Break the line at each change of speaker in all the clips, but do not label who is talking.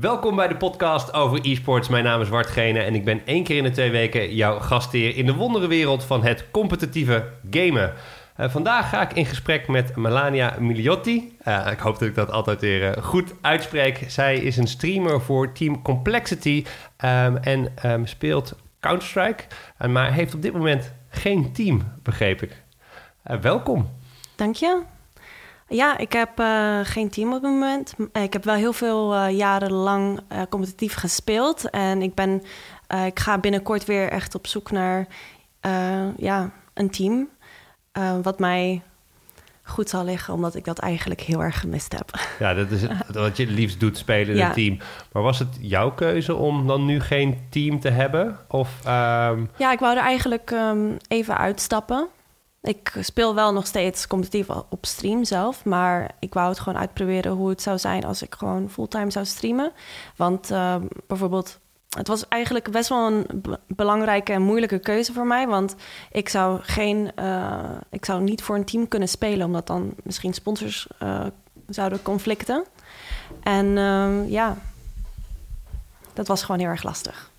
Welkom bij de podcast over e-sports. Mijn naam is Wart Gene en ik ben één keer in de twee weken jouw gastheer in de wonderenwereld van het competitieve gamen. Uh, vandaag ga ik in gesprek met Melania Miliotti. Uh, ik hoop dat ik dat altijd weer uh, goed uitspreek. Zij is een streamer voor Team Complexity um, en um, speelt Counter-Strike, maar heeft op dit moment geen team, begreep ik. welkom.
Dank je. Ja, ik heb uh, geen team op het moment. Ik heb wel heel veel uh, jarenlang uh, competitief gespeeld. En ik, ben, ik ga binnenkort weer echt op zoek naar ja, een team. wat mij goed zal liggen, omdat ik dat eigenlijk heel erg gemist heb.
Ja, dat is het, wat je het liefst doet, spelen in ja. een team. Maar was het jouw keuze om dan nu geen team te hebben? Of, um...
Ja, ik wou er eigenlijk um, even uitstappen. Ik speel wel nog steeds competitief op stream zelf. Maar ik wou het gewoon uitproberen hoe het zou zijn als ik gewoon fulltime zou streamen. Want uh, bijvoorbeeld, het was eigenlijk best wel een belangrijke en moeilijke keuze voor mij. Want ik zou, geen, uh, ik zou niet voor een team kunnen spelen, omdat dan misschien sponsors uh, zouden conflicten. En ehm, ja, dat was gewoon heel erg lastig.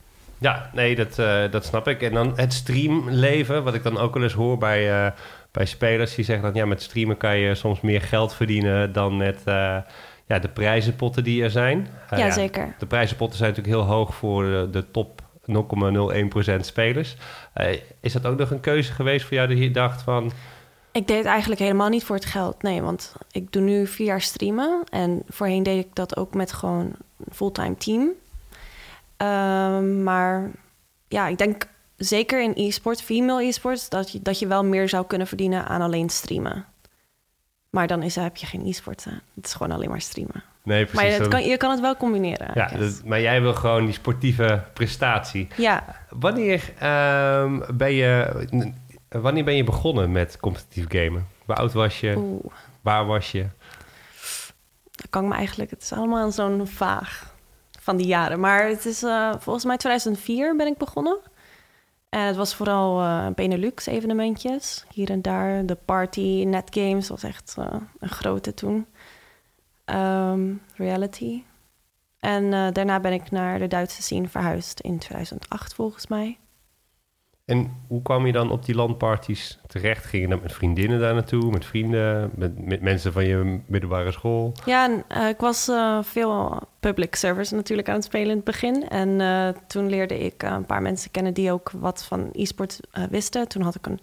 Ja, nee, dat, uh, dat snap ik. En dan het streamleven, wat ik dan ook wel eens hoor bij, uh, bij spelers die zeggen dat ja, met streamen kan je soms meer geld verdienen dan met uh, ja, de prijzenpotten die er zijn.
ja, ja, zeker.
De prijzenpotten zijn natuurlijk heel hoog voor de, de top 0,01% spelers. is dat ook nog een keuze geweest voor jou dat je dacht van...
Ik deed het eigenlijk helemaal niet voor het geld. Nee, want ik doe nu vier jaar streamen. En voorheen deed ik dat ook met gewoon een fulltime team. Um, maar ja, ik denk zeker in e-sport, female e-sports, dat je, dat je wel meer zou kunnen verdienen aan alleen streamen. Maar dan is, heb je geen e-sport. Het is gewoon alleen maar streamen.
Nee, precies.
Maar het kan, je kan het wel combineren.
Ja, maar jij wil gewoon die sportieve prestatie.
Ja.
Wanneer, um, ben, je, wanneer ben je begonnen met competitief gamen? Hoe oud was je?
Oeh.
Waar was je?
Dat kan ik me eigenlijk... Het is allemaal zo'n vaag van die jaren. Maar het is uh, volgens mij 2004 ben ik begonnen. En het was vooral uh, Benelux evenementjes. Hier en daar. De party, netgames was echt uh, een grote toen. Um, reality. En daarna ben ik naar de Duitse scene verhuisd in 2008 volgens mij.
En hoe kwam je dan op die landparties terecht? Ging je dan met vriendinnen daar naartoe, met vrienden, met, mensen van je middelbare school?
Ja, uh, ik was uh, veel public service natuurlijk aan het spelen in het begin. En uh, toen leerde ik een paar mensen kennen die ook wat van e-sport wisten. Toen had ik een,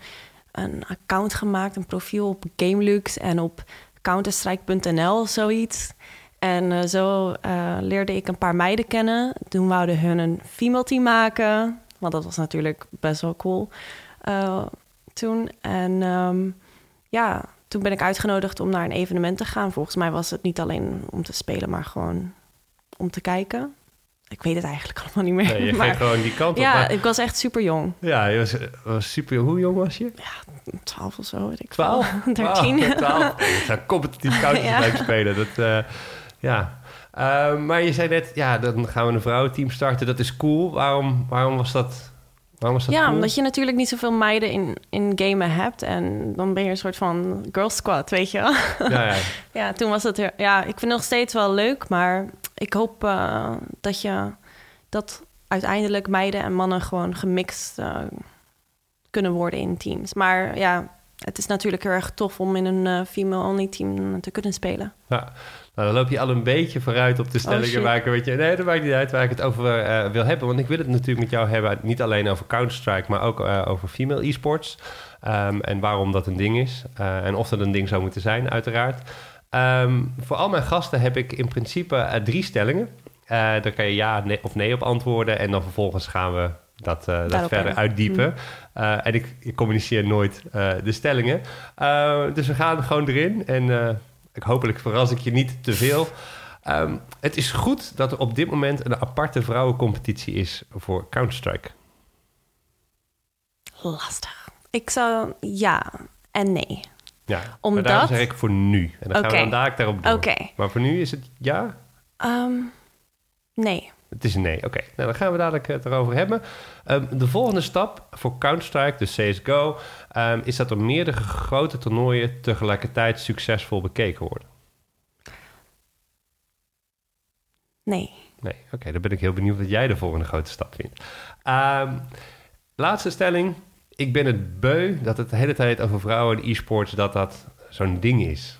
een account gemaakt, een profiel op Gamelux en op counterstrike.nl, zoiets. En zo leerde ik een paar meiden kennen. Toen wouden hun een female team maken. Want dat was natuurlijk best wel cool uh, toen. En um, ja, toen ben ik uitgenodigd om naar een evenement te gaan. Volgens mij was het niet alleen om te spelen, maar gewoon om te kijken. Ik weet het eigenlijk allemaal niet meer.
Nee, je maar, gewoon die kant op.
Ja, ik was echt super jong.
Ja, je was, was super jong. Hoe jong was je?
Ja, 12 of zo, weet ik
12?
13. Wow,
12. Ik ga competitief counter ja. spelen. Dat, uh, ja, uh, maar je zei net, ja, dan gaan we een vrouwenteam starten. Dat is cool. Waarom, waarom was dat? Waarom was dat
ja,
cool?
omdat je natuurlijk niet zoveel meiden in, in gamen hebt. En dan ben je een soort van girl squad, weet je wel.
Ja, ja.
ja, toen was het... Ja, ik vind het nog steeds wel leuk. Maar ik hoop uh, dat je... Dat uiteindelijk meiden en mannen gewoon gemixt uh, kunnen worden in teams. Maar ja, het is natuurlijk heel erg tof om in een uh, female-only team te kunnen spelen.
Ja, nou, dan loop je al een beetje vooruit op de stellingen oh, waar ik beetje... Nee, dat maakt niet uit waar ik het over uh, wil hebben. Want ik wil het natuurlijk met jou hebben, niet alleen over Counter-Strike... maar ook uh, over female e-sports. Um, en waarom dat een ding is. Uh, en of dat een ding zou moeten zijn, uiteraard. Um, voor al mijn gasten heb ik in principe drie stellingen. daar kan je ja nee, of nee op antwoorden. En dan vervolgens gaan we dat, uh, dat verder uitdiepen. Mm. Uh, en ik, ik, communiceer nooit uh, de stellingen. dus we gaan gewoon erin. En ik, hopelijk verras ik je niet te veel. Um, het is goed dat er op dit moment een aparte vrouwencompetitie is voor Counter-Strike.
Lastig. Ik zou ja en nee.
Ja, Omdat... maar daarom zeg ik voor nu. En dan okay. gaan we dan daar daarop door.
Okay.
Maar voor nu is het ja?
Um, nee.
Het is een nee. Oké, okay. nou, dan gaan we dadelijk het erover hebben. Um, de volgende stap voor Counter-Strike, dus CSGO, um, is dat er meerdere grote toernooien tegelijkertijd succesvol bekeken worden.
Nee.
Nee, oké. dan ben ik heel benieuwd wat jij de volgende grote stap vindt. Ehm, laatste stelling. Ik ben het beu dat het de hele tijd over vrouwen en e-sports... dat dat zo'n ding is.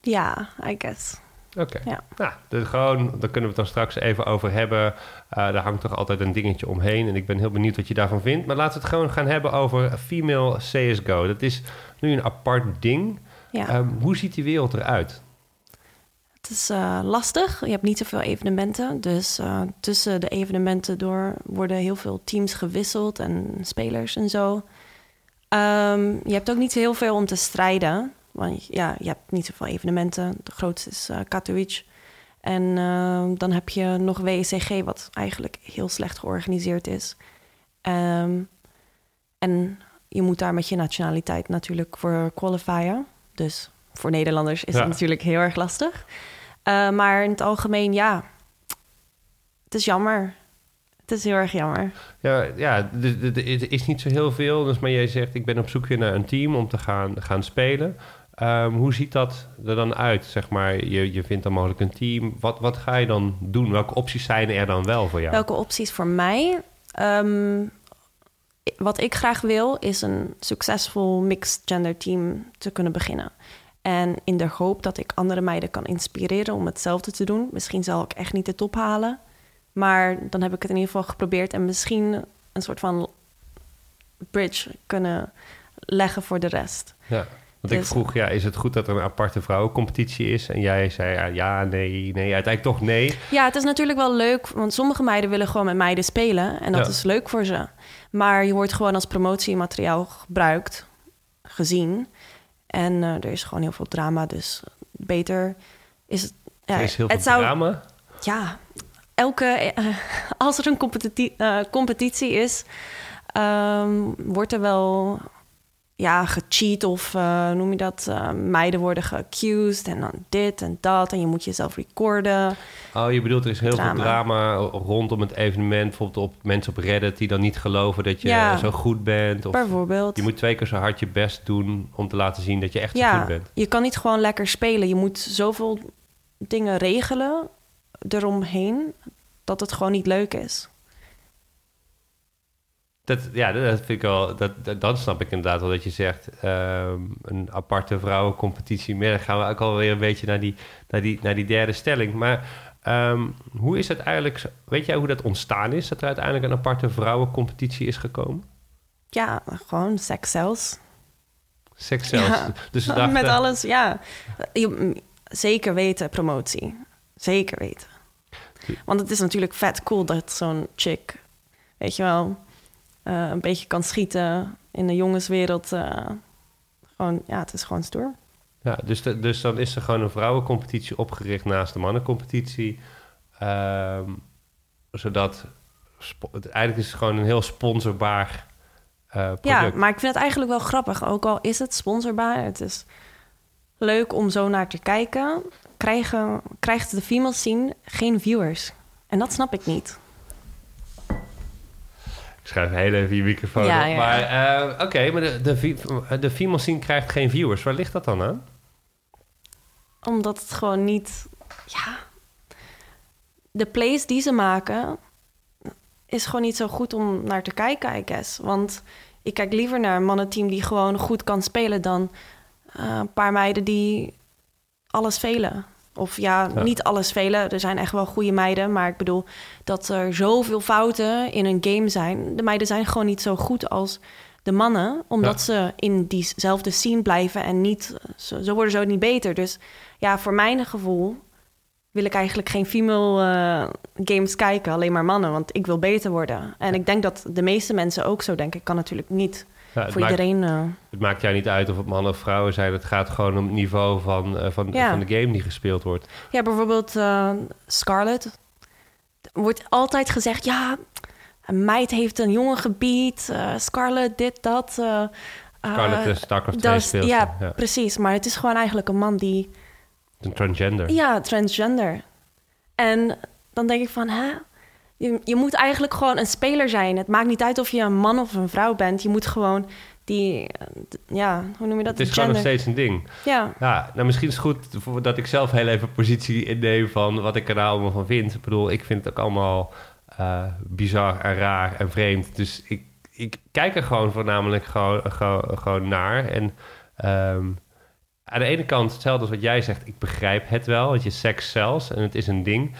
Ja, I guess.
Oké.
Ja.
Nou, dus gewoon, daar kunnen we het dan straks even over hebben. Uh, daar hangt toch altijd een dingetje omheen. En ik ben heel benieuwd wat je daarvan vindt. Maar laten we het gewoon gaan hebben over female CSGO. Dat is nu een apart ding.
Ja.
Um, hoe ziet die wereld eruit?
Het is uh, lastig. Je hebt niet zoveel evenementen. Dus uh, tussen de evenementen door worden heel veel teams gewisseld en spelers en zo. Um, je hebt ook niet heel veel om te strijden. Want ja, je hebt niet zoveel evenementen. De grootste is uh, Katowice. En uh, dan heb je nog WCG, wat eigenlijk heel slecht georganiseerd is. Um, en je moet daar met je nationaliteit natuurlijk voor qualifieren. Dus voor Nederlanders is ja. het natuurlijk heel erg lastig. Uh, maar in het algemeen, ja, het is jammer. Het is heel erg jammer.
Ja, ja er is niet zo heel veel. Dus maar jij zegt, ik ben op zoek weer naar een team om te gaan, gaan spelen. Um, hoe ziet dat er dan uit? Zeg maar, je, je vindt dan mogelijk een team. Wat, wat ga je dan doen? Welke opties zijn er dan wel voor jou?
Welke opties voor mij? Um, wat ik graag wil, is een succesvol mixed gender team te kunnen beginnen. En in de hoop dat ik andere meiden kan inspireren om hetzelfde te doen. Misschien zal ik echt niet de top halen. Maar dan heb ik het in ieder geval geprobeerd. En misschien een soort van bridge kunnen leggen voor de rest.
Ja. Want ik vroeg, ja, is het goed dat er een aparte vrouwencompetitie is? En jij zei ja, ja, nee, nee, uiteindelijk toch nee.
Ja, het is natuurlijk wel leuk, want sommige meiden willen gewoon met meiden spelen. En dat ja. is leuk voor ze. Maar je wordt gewoon als promotiemateriaal gebruikt, gezien. En uh, er is gewoon heel veel drama, dus beter is het...
Ja, er is heel het veel zou, drama?
Ja, elke... Uh, als er een competitie, uh, competitie is, um, wordt er wel ja, gecheat of uh, noem je dat? Uh, meiden worden geaccused en dan dit en dat. En je moet jezelf recorden.
Oh, je bedoelt er is heel drama. veel drama rondom het evenement. Bijvoorbeeld op mensen op Reddit die dan niet geloven dat je ja, zo goed bent.
Of bijvoorbeeld.
Je moet twee keer zo hard je best doen om te laten zien dat je echt
ja,
zo goed bent.
Je kan niet gewoon lekker spelen. Je moet zoveel dingen regelen eromheen dat het gewoon niet leuk is.
Dat, ja, dat vind ik wel. Dat, dat, dan snap ik inderdaad wel dat je zegt. Um, een aparte vrouwencompetitie. Maar dan gaan we ook alweer een beetje naar die, naar die, naar die derde stelling. Maar um, hoe is het eigenlijk. Weet jij hoe dat ontstaan is? Dat er uiteindelijk een aparte vrouwencompetitie is gekomen?
Ja, gewoon sex cells.
Sex cells.
Ja, dus met alles, ja. Zeker weten, promotie. Zeker weten. Want het is natuurlijk vet cool dat zo'n chick, weet je wel, uh, een beetje kan schieten in de jongenswereld. Uh, gewoon, ja, het is gewoon stoer.
Ja, dus, de, dus dan is er gewoon een vrouwencompetitie opgericht naast de mannencompetitie. Um, zodat eigenlijk is het gewoon een heel sponsorbaar uh, product.
Ja, maar ik vind het eigenlijk wel grappig. Ook al is het sponsorbaar, het is leuk om zo naar te kijken. Krijgen, krijgt de female scene geen viewers. En dat snap ik niet.
Ik schrijf heel even je microfoon
ja,
op.
Ja.
Maar uh, oké, okay, maar de, de, de female scene krijgt geen viewers. Waar ligt dat dan aan?
Omdat het gewoon niet... Ja, de plays die ze maken... is gewoon niet zo goed om naar te kijken, I guess. Want ik kijk liever naar een mannenteam die gewoon goed kan spelen... dan uh, een paar meiden die alles velen. Of ja, ja, niet alles velen. Er zijn echt wel goede meiden. Maar ik bedoel dat er zoveel fouten in een game zijn. De meiden zijn gewoon niet zo goed als de mannen. Omdat ja. ze in diezelfde scene blijven en niet... Zo, zo worden ze ook niet beter. Dus ja, voor mijn gevoel wil ik eigenlijk geen female uh, games kijken. Alleen maar mannen, want ik wil beter worden. En ik denk dat de meeste mensen ook zo denken. Ik kan natuurlijk niet...
Ja,
voor
maakt,
iedereen. Uh...
Het maakt jou niet uit of het mannen of vrouwen zijn. Het gaat gewoon om het niveau van, uh, van,
ja.
van de game die gespeeld wordt.
Ja, bijvoorbeeld uh, Scarlet. Er wordt altijd gezegd: ja, een meid heeft een jongen gebied. Scarlet, dit, dat.
Scarlet is StarCraft 2 speelt.
Ja, ja, precies. Maar het is gewoon eigenlijk een man die.
Een transgender.
Ja, transgender. En dan denk ik van, hè? Je, je moet eigenlijk gewoon een speler zijn. Het maakt niet uit of je een man of een vrouw bent. Je moet gewoon die, eh, ja, hoe noem je dat?
Het is gewoon nog steeds een ding.
Ja.
Ja, nou misschien is het goed dat ik zelf heel even positie inneem van wat ik er nou allemaal van vind. Ik bedoel, ik vind het ook allemaal uh, bizar en raar en vreemd. Dus ik, ik kijk er gewoon voornamelijk gewoon, gewoon, gewoon naar. En um, aan de ene kant, hetzelfde als wat jij zegt, ik begrijp het wel, want je seks zelfs en het is een ding.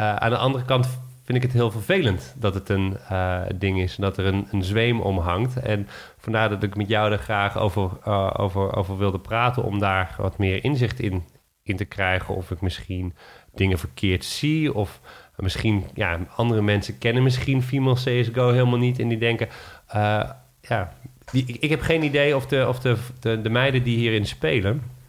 Uh, aan de andere kant vind ik het heel vervelend dat het een uh, ding is. Dat er een, een zweem om hangt. En vandaar dat ik met jou er graag over, uh, over, over wilde praten. Om daar wat meer inzicht in, in te krijgen. Of ik misschien dingen verkeerd zie. Of misschien, ja, andere mensen kennen misschien female CSGO helemaal niet. En die denken, uh, ja, ik, heb geen idee of, de, of de, de, de meiden die hierin spelen...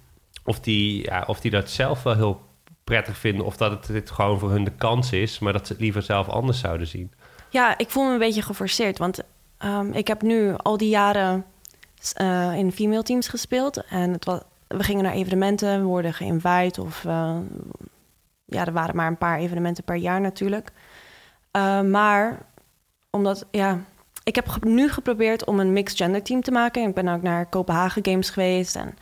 Of die, ja, of die dat zelf wel heel prettig vinden of dat het dit gewoon voor hun de kans is, maar dat ze het liever zelf anders zouden zien.
Ja, ik voel me een beetje geforceerd, want um, ik heb nu al die jaren uh, in female teams gespeeld en het was, we gingen naar evenementen, we worden geïnvite of uh, ja, er waren maar een paar evenementen per jaar natuurlijk. Uh, maar omdat, ja, ik heb nu geprobeerd om een mixed gender team te maken. Ik ben ook naar Kopenhagen Games geweest en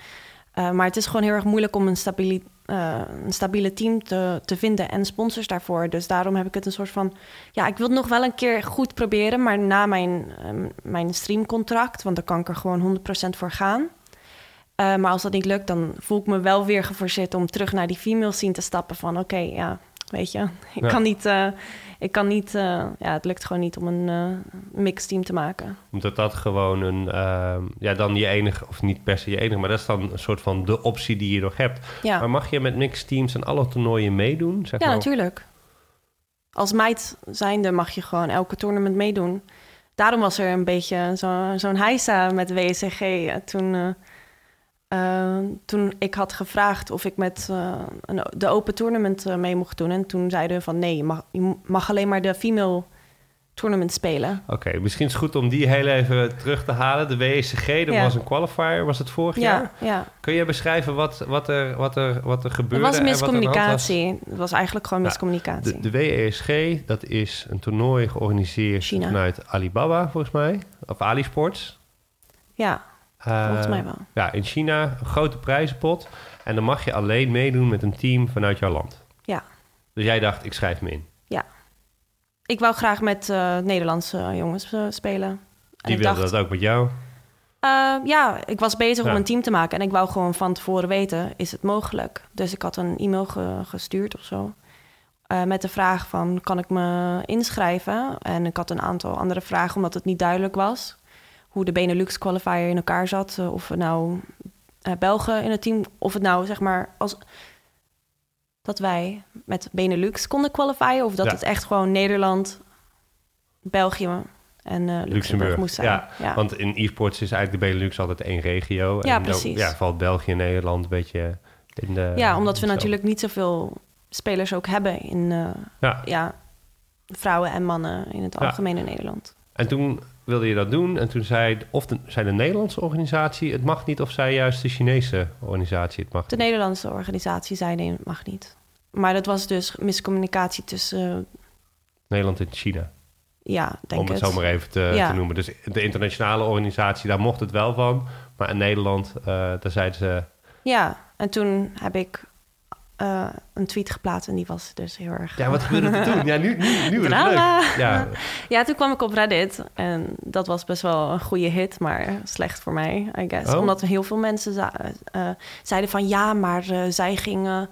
maar het is gewoon heel erg moeilijk om een stabiele, uh, een stabiele team te, te vinden en sponsors daarvoor. Dus daarom heb ik het een soort van... Ja, ik wil het nog wel een keer goed proberen... maar na mijn, uh, mijn streamcontract... want dan kan ik er gewoon 100% voor gaan. Uh, maar als dat niet lukt, dan voel ik me wel weer geforceerd... om terug naar die female scene te stappen van... oké, ja, weet je, ik ja. kan niet... ik kan niet, uh, ja, het lukt gewoon niet om een uh, mixed team te maken.
Omdat dat gewoon een, uh, ja, dan je enige, of niet per se je enige, maar dat is dan een soort van de optie die je nog hebt.
Ja.
Maar mag je met mixed teams aan alle toernooien meedoen? Zeg
ja,
maar?
natuurlijk. Als meid zijnde mag je gewoon elke toernooi meedoen. Daarom was er een beetje zo, zo'n heisa met WSG toen uh, toen ik had gevraagd of ik met uh, een, de open tournament uh, mee mocht doen. En toen zeiden van nee, je mag, je mag alleen maar de female tournament spelen.
Oké, okay, misschien is het goed om die heel even terug te halen. De WSG, dat ja. was een qualifier, was het vorig
ja,
jaar?
Ja.
Kun je beschrijven wat, wat, er, wat, er, wat er gebeurde?
Het was miscommunicatie. Het was eigenlijk gewoon miscommunicatie.
De, de WSG, dat is een toernooi georganiseerd
China.
vanuit Alibaba, volgens mij. Of AliSports.
Ja. Volgens mij wel.
Ja, in China een grote prijzenpot. En dan mag je alleen meedoen met een team vanuit jouw land.
Ja.
Dus jij dacht, ik schrijf me in.
Ja. Ik wou graag met uh, Nederlandse jongens uh, spelen. En
Die wilden dat ook met jou?
ja, ik was bezig ja. om een team te maken. En ik wou gewoon van tevoren weten, is het mogelijk? Dus ik had een e-mail ge gestuurd of zo. met de vraag van, kan ik me inschrijven? En ik had een aantal andere vragen, omdat het niet duidelijk was hoe de Benelux qualifier in elkaar zat. Uh, of het nou uh, Belgen in het team, of het nou zeg maar als dat wij met Benelux konden qualifieren, of dat
ja.
het echt gewoon Nederland, België en uh, Luxemburg, Luxemburg, moest zijn.
Ja, ja, want in e-sports is eigenlijk de Benelux altijd één regio.
Ja,
en
precies.
Dan, ja, valt België en Nederland een beetje in de...
Ja, omdat we natuurlijk niet zoveel spelers ook hebben in
ja.
ja. vrouwen en mannen in het algemeen in Nederland.
En toen wilde je dat doen. En toen zei, of de, zei de Nederlandse organisatie het mag niet... of zei juist de Chinese organisatie het mag
De
niet?
Nederlandse organisatie zei nee, het mag niet. Maar dat was dus miscommunicatie tussen... Uh,
Nederland en China?
Ja, denk
Om het,
het
zo maar even te,
ja.
te, noemen. Dus de internationale organisatie, daar mocht het wel van. Maar in Nederland, uh, daar zeiden ze...
Ja, en toen heb ik uh, een tweet geplaatst en die was dus heel erg...
Ja, wat gebeurde er toen? Ja, nu, nu, nu wordt het leuk. Ja.
ja, toen kwam ik op Reddit en dat was best wel een goede hit, maar slecht voor mij, I guess.
Oh.
Omdat heel veel mensen uh, zeiden van ja, maar uh, zij gingen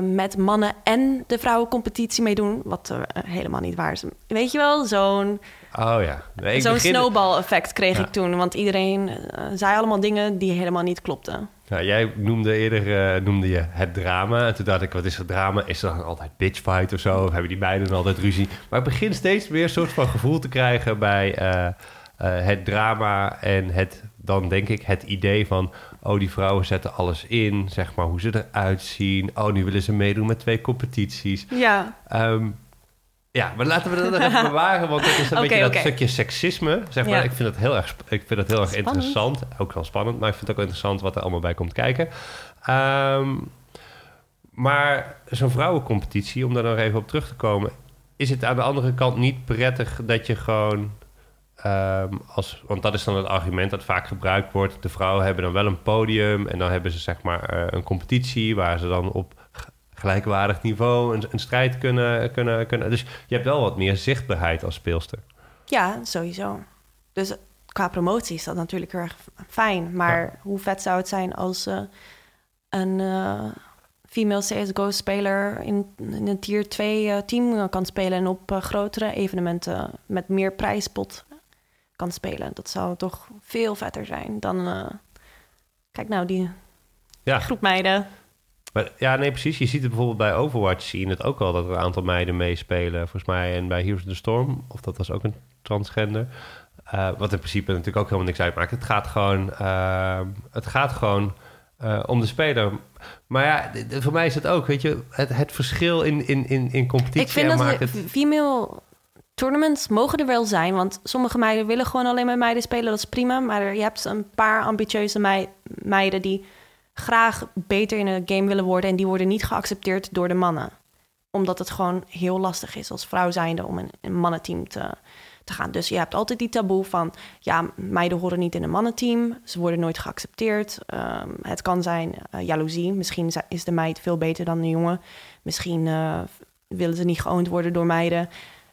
met mannen en de vrouwencompetitie meedoen, wat helemaal niet waar is. Weet je wel, zo'n...
Oh ja. Nee,
Zo'n
begin...
snowball-effect kreeg ja. ik toen, want iedereen zei allemaal dingen die helemaal niet klopten.
Nou, jij noemde eerder uh, noemde je het drama. En toen dacht ik, wat is het drama? Is er dan altijd bitchfight of zo? Of hebben die beiden altijd ruzie? Maar ik begin steeds meer een soort van gevoel te krijgen bij het drama en het, dan denk ik, het idee van... oh, die vrouwen zetten alles in, zeg maar, hoe ze eruit zien. Oh, nu willen ze meedoen met twee competities.
Ja.
Um, ja, maar laten we dat nog even bewaren, want dat is een
okay,
beetje dat
okay.
stukje seksisme. Zeg maar,
Ja.
ik vind het heel erg, ik vind het heel erg
Spannend.
interessant. Ook wel spannend, maar ik vind het ook wel interessant wat er allemaal bij komt kijken. Ehm, maar zo'n vrouwencompetitie, om daar nog even op terug te komen, is het aan de andere kant niet prettig dat je gewoon ehm, als, want dat is dan het argument dat vaak gebruikt wordt. De vrouwen hebben dan wel een podium en dan hebben ze zeg maar eh, een competitie waar ze dan op gelijkwaardig niveau een, een, strijd kunnen, kunnen, kunnen. Dus je hebt wel wat meer zichtbaarheid als speelster.
Ja, sowieso. Dus qua promotie is dat natuurlijk heel erg fijn. Maar hoe vet zou het zijn als uh, een uh, female CSGO-speler in, in, een tier 2 uh, team kan spelen... en op grotere evenementen met meer prijspot kan spelen. Dat zou toch veel vetter zijn dan... kijk nou, die ja. groep meiden
ja, nee, precies. Je ziet het bijvoorbeeld bij Overwatch, zie je het ook al dat er een aantal meiden meespelen, volgens mij. En bij Heroes of the Storm, of dat was ook een transgender. Uh, wat in principe natuurlijk ook helemaal niks uitmaakt. Het gaat gewoon, uh, het gaat gewoon uh, om de speler. Maar ja, voor mij is het ook, weet je, het, het verschil in, in, in, in competitie.
Ik vind dat maakt het... female tournaments mogen er wel zijn, want sommige meiden willen gewoon alleen maar meiden spelen, dat is prima. Maar je hebt een paar ambitieuze meiden die graag beter in een game willen worden en die worden niet geaccepteerd door de mannen. Omdat het gewoon heel lastig is als vrouw zijnde om in een mannenteam te, te gaan. Dus je hebt altijd die taboe van, ja, meiden horen niet in een mannenteam. Ze worden nooit geaccepteerd. Um, het kan zijn uh, jaloezie. Misschien is de meid veel beter dan de jongen. Misschien uh, willen ze niet geoond worden door meiden.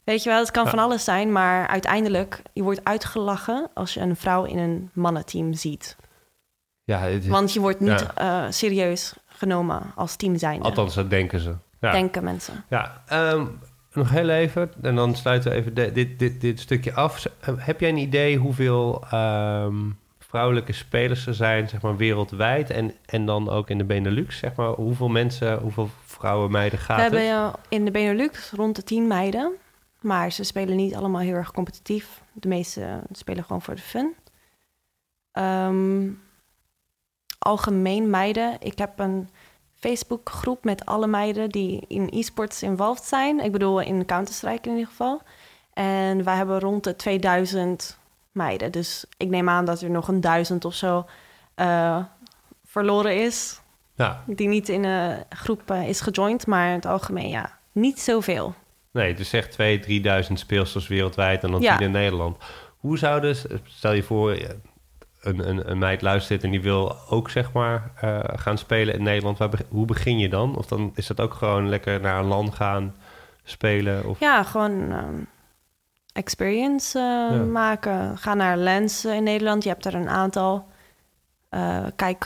Weet je wel, het kan van alles zijn, maar uiteindelijk, je wordt uitgelachen als je een vrouw in een mannenteam ziet. Ja, Want je wordt niet uh, serieus genomen als team zijn.
Althans, dat denken ze.
Ja. Denken mensen.
Ja, um, nog heel even, en dan sluiten we even dit, dit, dit stukje af. Eh, heb jij een idee hoeveel um, vrouwelijke spelers er zijn, zeg maar, wereldwijd en, en dan ook in de Benelux? Zeg maar, hoeveel mensen, hoeveel vrouwen, meiden gaat
We hebben in de Benelux rond de tien meiden, maar ze spelen niet allemaal heel erg competitief. De meeste spelen gewoon voor de fun. Um, algemeen meiden. Ik heb een Facebookgroep met alle meiden die in e-sports involved zijn. Ik bedoel in Counter-Strike in ieder geval. En wij hebben rond de 2000 meiden. Dus ik neem aan dat er nog een duizend of zo uh, verloren is. Ja. Die niet in een groep uh, is gejoind, maar in het algemeen ja, niet zoveel.
Nee, dus zeg 2.000, 3.000 speelsters wereldwijd en dan ja. in Nederland. Hoe zouden, stel je voor, een, een, een meid luistert en die wil ook zeg maar uh, gaan spelen in Nederland, waar, hoe begin je dan? Of dan is dat ook gewoon lekker naar een land gaan spelen? Of?
Ja, gewoon um, experience uh, ja. maken. Ga naar Lens in Nederland, je hebt er een aantal. Uh, kijk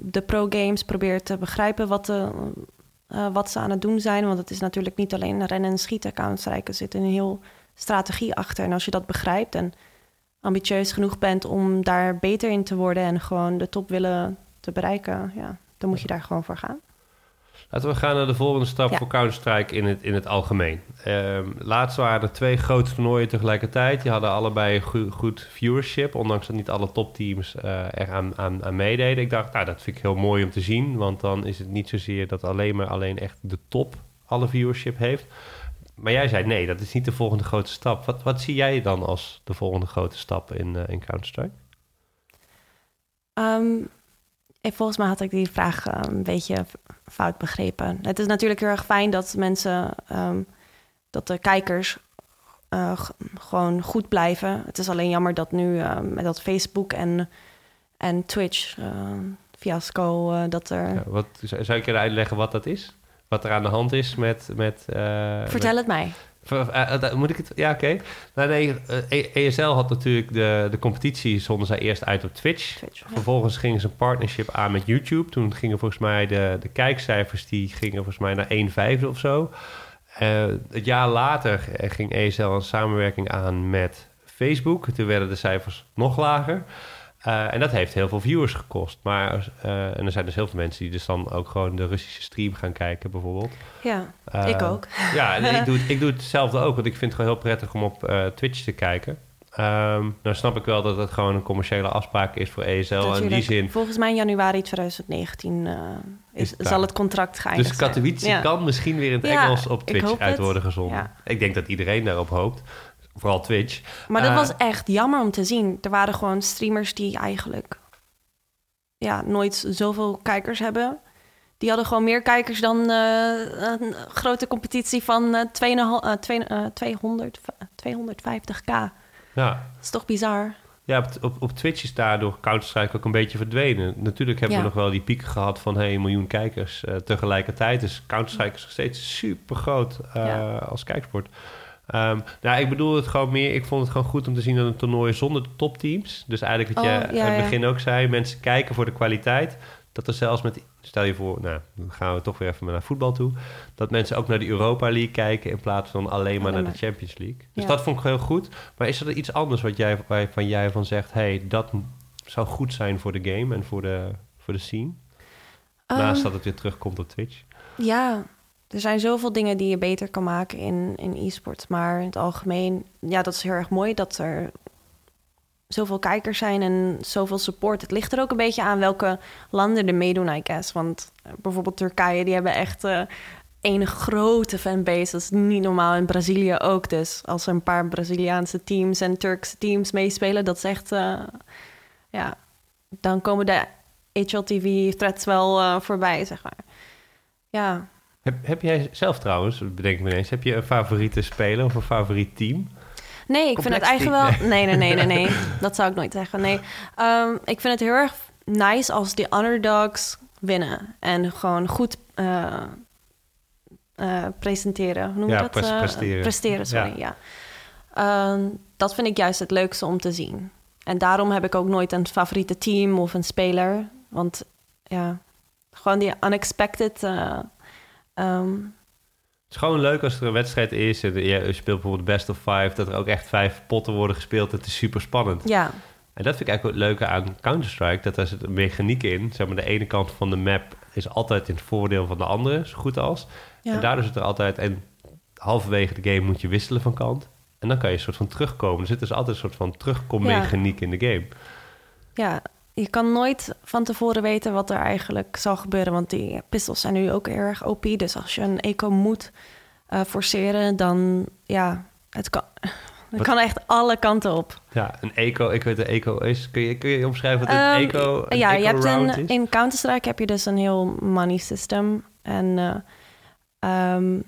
de pro-games, probeer te begrijpen wat, de, wat ze aan het doen zijn. Want het is natuurlijk niet alleen rennen en schieten. Counter-Strike, er zit een heel strategie achter. En als je dat begrijpt en ambitieus genoeg bent om daar beter in te worden en gewoon de top willen te bereiken, ja, dan moet je daar gewoon voor gaan.
Laten we gaan naar de volgende stap voor Counter-Strike in het, in het algemeen. Um, laatst waren er twee grote toernooien tegelijkertijd. Die hadden allebei goed, goed viewership, ondanks dat niet alle topteams uh, er aan, aan, aan, meededen. Ik dacht, nou, dat vind ik heel mooi om te zien, want dan is het niet zozeer dat alleen maar alleen echt de top alle viewership heeft. Maar jij zei nee, dat is niet de volgende grote stap. Wat, wat zie jij dan als de volgende grote stap in, uh, in Counter-Strike?
Um, volgens mij had ik die vraag uh, een beetje fout begrepen. Het is natuurlijk heel erg fijn dat mensen, um, dat de kijkers uh, gewoon goed blijven. Het is alleen jammer dat nu met dat Facebook en, en Twitch fiasco dat er. Ja,
wat, zou ik je uitleggen wat dat is? wat er aan de hand is met... met
Vertel het mij.
Uh, moet ik het? Ja, oké. Okay. Nou, nee, ESL had natuurlijk de, de competitie, zonden zij eerst uit op Twitch. Twitch Vervolgens gingen ze een partnership aan met YouTube. Toen gingen volgens mij de, de kijkcijfers, die gingen volgens mij naar 1 vijfde of zo. het jaar later ging ESL een samenwerking aan met Facebook. Toen werden de cijfers nog lager. Uh, en dat heeft heel veel viewers gekost. Maar, uh, en er zijn dus heel veel mensen die dus dan ook gewoon de Russische stream gaan kijken, bijvoorbeeld.
Ja, uh, ik ook.
Ja, en ik, doe, ik doe hetzelfde ook, want ik vind het gewoon heel prettig om op Twitch te kijken. Um, nou snap ik wel dat het gewoon een commerciële afspraak is voor ESL. Natuurlijk. In die zin.
Volgens mij in januari 2019 is, is zal het contract geëindigd
Dus Katowice ja. kan misschien weer in het ja, Engels op Twitch uit worden gezonden. Ja. Ik denk dat iedereen daarop hoopt. Vooral Twitch.
Maar dat uh, was echt jammer om te zien. Er waren gewoon streamers die eigenlijk ja, nooit zoveel kijkers hebben. Die hadden gewoon meer kijkers dan uh, een grote competitie van uh, 200, 200, 250k.
Ja.
Dat is toch bizar?
Ja, op, op, op Twitch is daardoor Counter-Strike ook een beetje verdwenen. Natuurlijk hebben
Ja.
we nog wel die pieken gehad van hey, een miljoen kijkers eh, tegelijkertijd. Dus Counter-Strike is nog steeds super groot
Ja.
als kijksport. Ehm, nou, ik bedoel het gewoon meer. Ik vond het gewoon goed om te zien dat een toernooi zonder de topteams. Dus eigenlijk wat
Oh,
je
ja,
aan het
ja.
begin ook zei, mensen kijken voor de kwaliteit. Dat er zelfs met, stel je voor, nou, dan gaan we toch weer even naar voetbal toe. Dat mensen ook naar de Europa League kijken in plaats van alleen maar
Alleen
naar de. Champions League. Dus
Ja.
dat vond ik heel goed. Maar is er iets anders wat jij, waarvan jij van zegt, hey, dat zou goed zijn voor de game en voor de, voor de scene? Naast
Ehm,
dat het weer terugkomt op Twitch.
Ja, er zijn zoveel dingen die je beter kan maken in, in e-sport. Maar in het algemeen, ja, dat is heel erg mooi dat er zoveel kijkers zijn en zoveel support. Het ligt er ook een beetje aan welke landen er meedoen, I guess. Want eh, bijvoorbeeld Turkije, die hebben echt eh een grote fanbase. Dat is niet normaal. In Brazilië ook. Dus als er een paar Braziliaanse teams en Turkse teams meespelen, dat is echt, eh, ja, dan komen de HLTV-threads wel voorbij, zeg maar. Ja,
Heb, heb jij zelf trouwens, dat bedenk ik me ineens, heb je een favoriete speler of een favoriet team?
Nee, ik vind het eigenlijk wel. Nee, nee, nee, nee, nee. Dat zou ik nooit zeggen. Nee. Ehm, ik vind het heel erg nice als die underdogs winnen. En gewoon goed eh, eh, presenteren. Hoe noem je
Ja,
dat?
pres-
Eh,
presteren.
presteren, sorry, ja. Ehm, dat vind ik juist het leukste om te zien. En daarom heb ik ook nooit een favoriete team of een speler. Want ja, gewoon die unexpected. eh, ehm,
Het is gewoon leuk als er een wedstrijd is en je speelt bijvoorbeeld best of five, dat er ook echt vijf potten worden gespeeld. Het is super spannend.
ja,
En dat vind ik eigenlijk het leuke aan Counter-Strike, dat daar zit een mechaniek in. Zeg maar, de ene kant van de map is altijd in het voordeel van de andere, zo goed als.
ja.
En daardoor zit er altijd, en halverwege de game moet je wisselen van kant. En dan kan je een soort van terugkomen. Er zit dus altijd een soort van terugkommechaniek in de game.
Ja, je kan nooit van tevoren weten wat er eigenlijk zal gebeuren. Want die pistols zijn nu ook erg OP. Dus als je een eco moet eh, forceren, dan ja, het kan, het kan echt alle kanten op.
Ja, een eco, ik weet een eco is. Kun je, kun je omschrijven wat een
Ehm,
eco, een
ja, je hebt
eco-round
een,
is?
in Counter-Strike heb je dus een heel money system. En eh, ehm,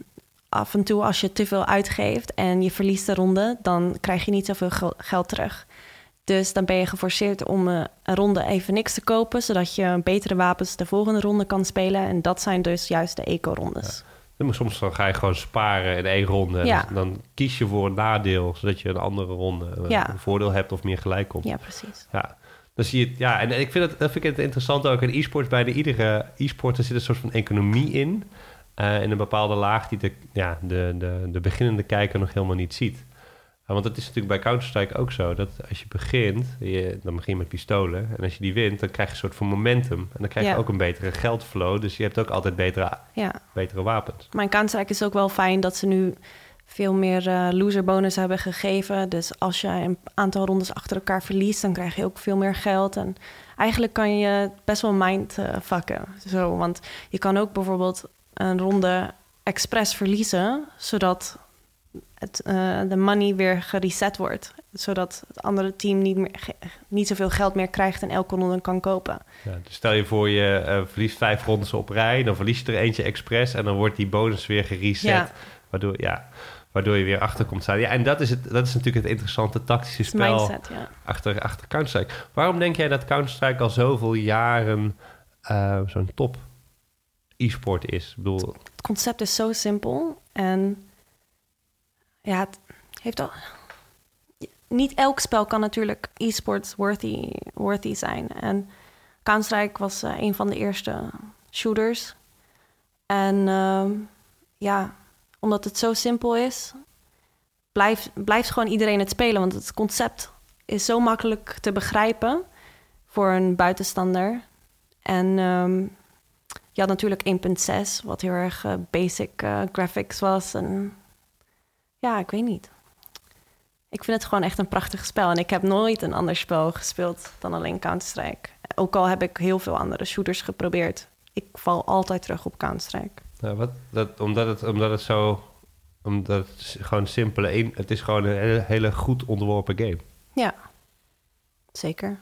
af en toe als je te veel uitgeeft en je verliest de ronde... dan krijg je niet zoveel gel- geld terug. Dus dan ben je geforceerd om eh, een ronde even niks te kopen... zodat je betere wapens de volgende ronde kan spelen. En dat zijn dus juist de eco-rondes.
Ja, maar Soms dan ga je gewoon sparen in één ronde.
Ja.
Dus dan kies je voor een nadeel, zodat je een andere ronde eh,
Ja.
een voordeel hebt of meer gelijk komt.
Ja, precies.
Ja. Dan zie je het, ja, en ik vind het, dat vind ik het interessant ook. In e-sports, bij de iedere e-sporter zit een soort van economie in. eh, in een bepaalde laag die de, ja, de, de, de beginnende kijker nog helemaal niet ziet. Want het is natuurlijk bij Counter-Strike ook zo dat als je begint, je, dan begin je met pistolen. En als je die wint, dan krijg je een soort van momentum. En dan krijg je
Ja.
ook een betere geldflow. Dus je hebt ook altijd betere,
Ja.
betere wapens.
Maar in Counter-Strike is ook wel fijn dat ze nu veel meer eh loser bonus hebben gegeven. Dus als je een aantal rondes achter elkaar verliest, dan krijg je ook veel meer geld. En eigenlijk kan je best wel mind vakken. Zo, want je kan ook bijvoorbeeld een ronde expres verliezen, zodat het, eh, de money weer gereset wordt. Zodat het andere team niet, meer, niet zoveel geld meer krijgt en elke ronde kan kopen.
Ja, dus stel je voor je eh, verliest vijf rondes op rij, dan verlies je er eentje expres en dan wordt die bonus weer gereset.
Ja.
Waardoor, ja, waardoor je weer achter komt staan. Ja, en dat is, het, dat is natuurlijk het interessante tactische spel
mindset, ja.
achter, achter Counter-Strike. Waarom denk jij dat Counter-Strike al zoveel jaren eh, zo'n top e-sport is? Ik bedoel,
het concept is zo simpel. En ja, het heeft al. Niet elk spel kan natuurlijk e-sports worthy, worthy zijn. En Counter-Strike was eh, een van de eerste shooters. En ehm, ja, omdat het zo simpel is, blijft, blijft gewoon iedereen het spelen. Want het concept is zo makkelijk te begrijpen voor een buitenstander. En ehm, je had natuurlijk 1.6, wat heel erg eh, basic eh, graphics was. En ja, ik weet niet. Ik vind het gewoon echt een prachtig spel. En ik heb nooit een ander spel gespeeld dan alleen Counter-Strike. Ook al heb ik heel veel andere shooters geprobeerd. Ik val altijd terug op Counter-Strike.
nou, wat, dat, omdat, het, omdat het zo... Omdat het gewoon simpele... Het is gewoon een hele, hele goed ontworpen game.
Ja, zeker.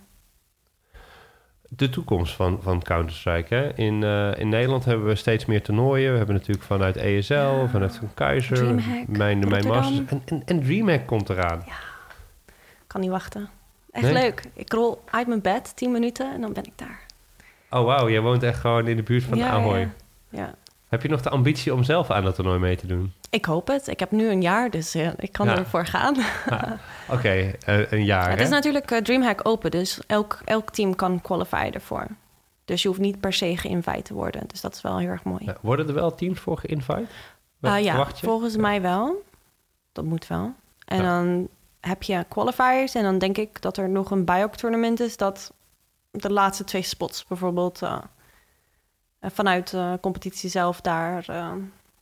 De toekomst van, van Counter-Strike. Hè? In, eh, in Nederland hebben we steeds meer toernooien. We hebben natuurlijk vanuit ESL, vanuit Van Keizer,
Dreamhack,
mijn, mijn. Masters. En, en, en DreamHack komt eraan.
kan niet wachten. Echt
Nee?
leuk. Ik rol uit mijn bed, 10 minuten en dan ben ik daar.
Oh, wauw. Jij woont echt gewoon in de buurt van
ja,
Ahoy.
Ja, ja.
Heb je nog de ambitie om zelf aan dat toernooi mee te doen?
Ik hoop het. Ik heb nu een jaar, dus eh, ik kan
Ja.
ervoor gaan.
Oké, eh, een jaar,
het
hè?
is natuurlijk eh, DreamHack open, dus elk, elk team kan qualifyen ervoor. Dus je hoeft niet per se geïnvite te worden. Dus dat is wel heel erg mooi.
Ja, worden er wel teams voor geïnvite?
Ah, ja, volgens mij wel. Dat moet wel. En
Ja.
dan heb je qualifiers en dan denk ik dat er nog een buy-up tournament is dat de laatste twee spots bijvoorbeeld vanuit de competitie zelf daar eh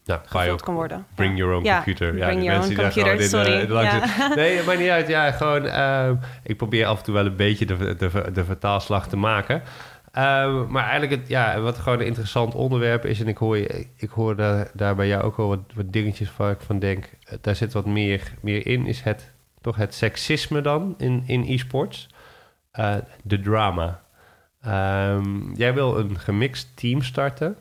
Ja,
gevuld kan worden.
Bring your own
Ja,
computer. Ja,
bring
die
your
mensen
own
die daar
computer,
gewoon in,
sorry.
eh,
Ja.
zitten. Nee, maakt niet uit. Ja, gewoon... ehm, ik probeer af en toe wel een beetje de, de, de vertaalslag te maken. Ehm, maar eigenlijk, het, ja, wat gewoon een interessant onderwerp is... en ik hoor, ik hoor daar, daar bij jou ook wel wat, wat dingetjes waar ik van denk... eh, daar zit wat meer, meer in, is het, toch het seksisme dan in, in e-sports. Eh, de drama. Ehm, jij wil een gemixt team starten...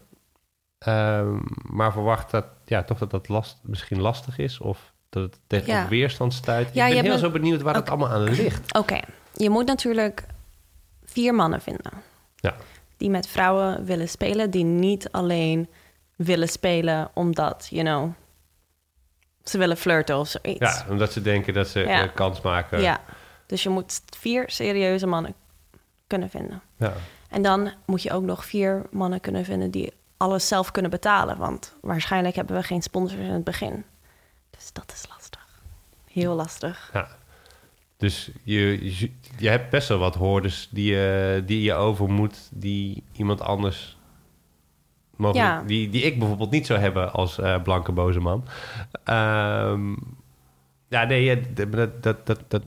Ehm, maar verwacht dat, ja, toch dat dat last, misschien lastig is of dat het tegen
Ja.
weerstand stuit.
Ja,
ik ben heel zo benieuwd waar het allemaal aan ligt.
Oké, je moet natuurlijk vier mannen vinden.
Ja.
Die met vrouwen willen spelen, die niet alleen willen spelen omdat, you know, ze willen flirten of zoiets.
Ja, omdat ze denken dat ze
Ja.
kans maken.
Ja. Dus je moet vier serieuze mannen kunnen vinden.
Ja.
En dan moet je ook nog vier mannen kunnen vinden die alles zelf kunnen betalen. Want waarschijnlijk hebben we geen sponsors in het begin. Dus dat is lastig. Heel lastig.
Ja. Dus je, je, je hebt best wel wat hoorders die, je die je over moet, die iemand anders mogelijk,
Ja.
die, die ik bijvoorbeeld niet zou hebben als eh, blanke boze man. Ehm, ja, nee, ja, dat, dat, dat, dat,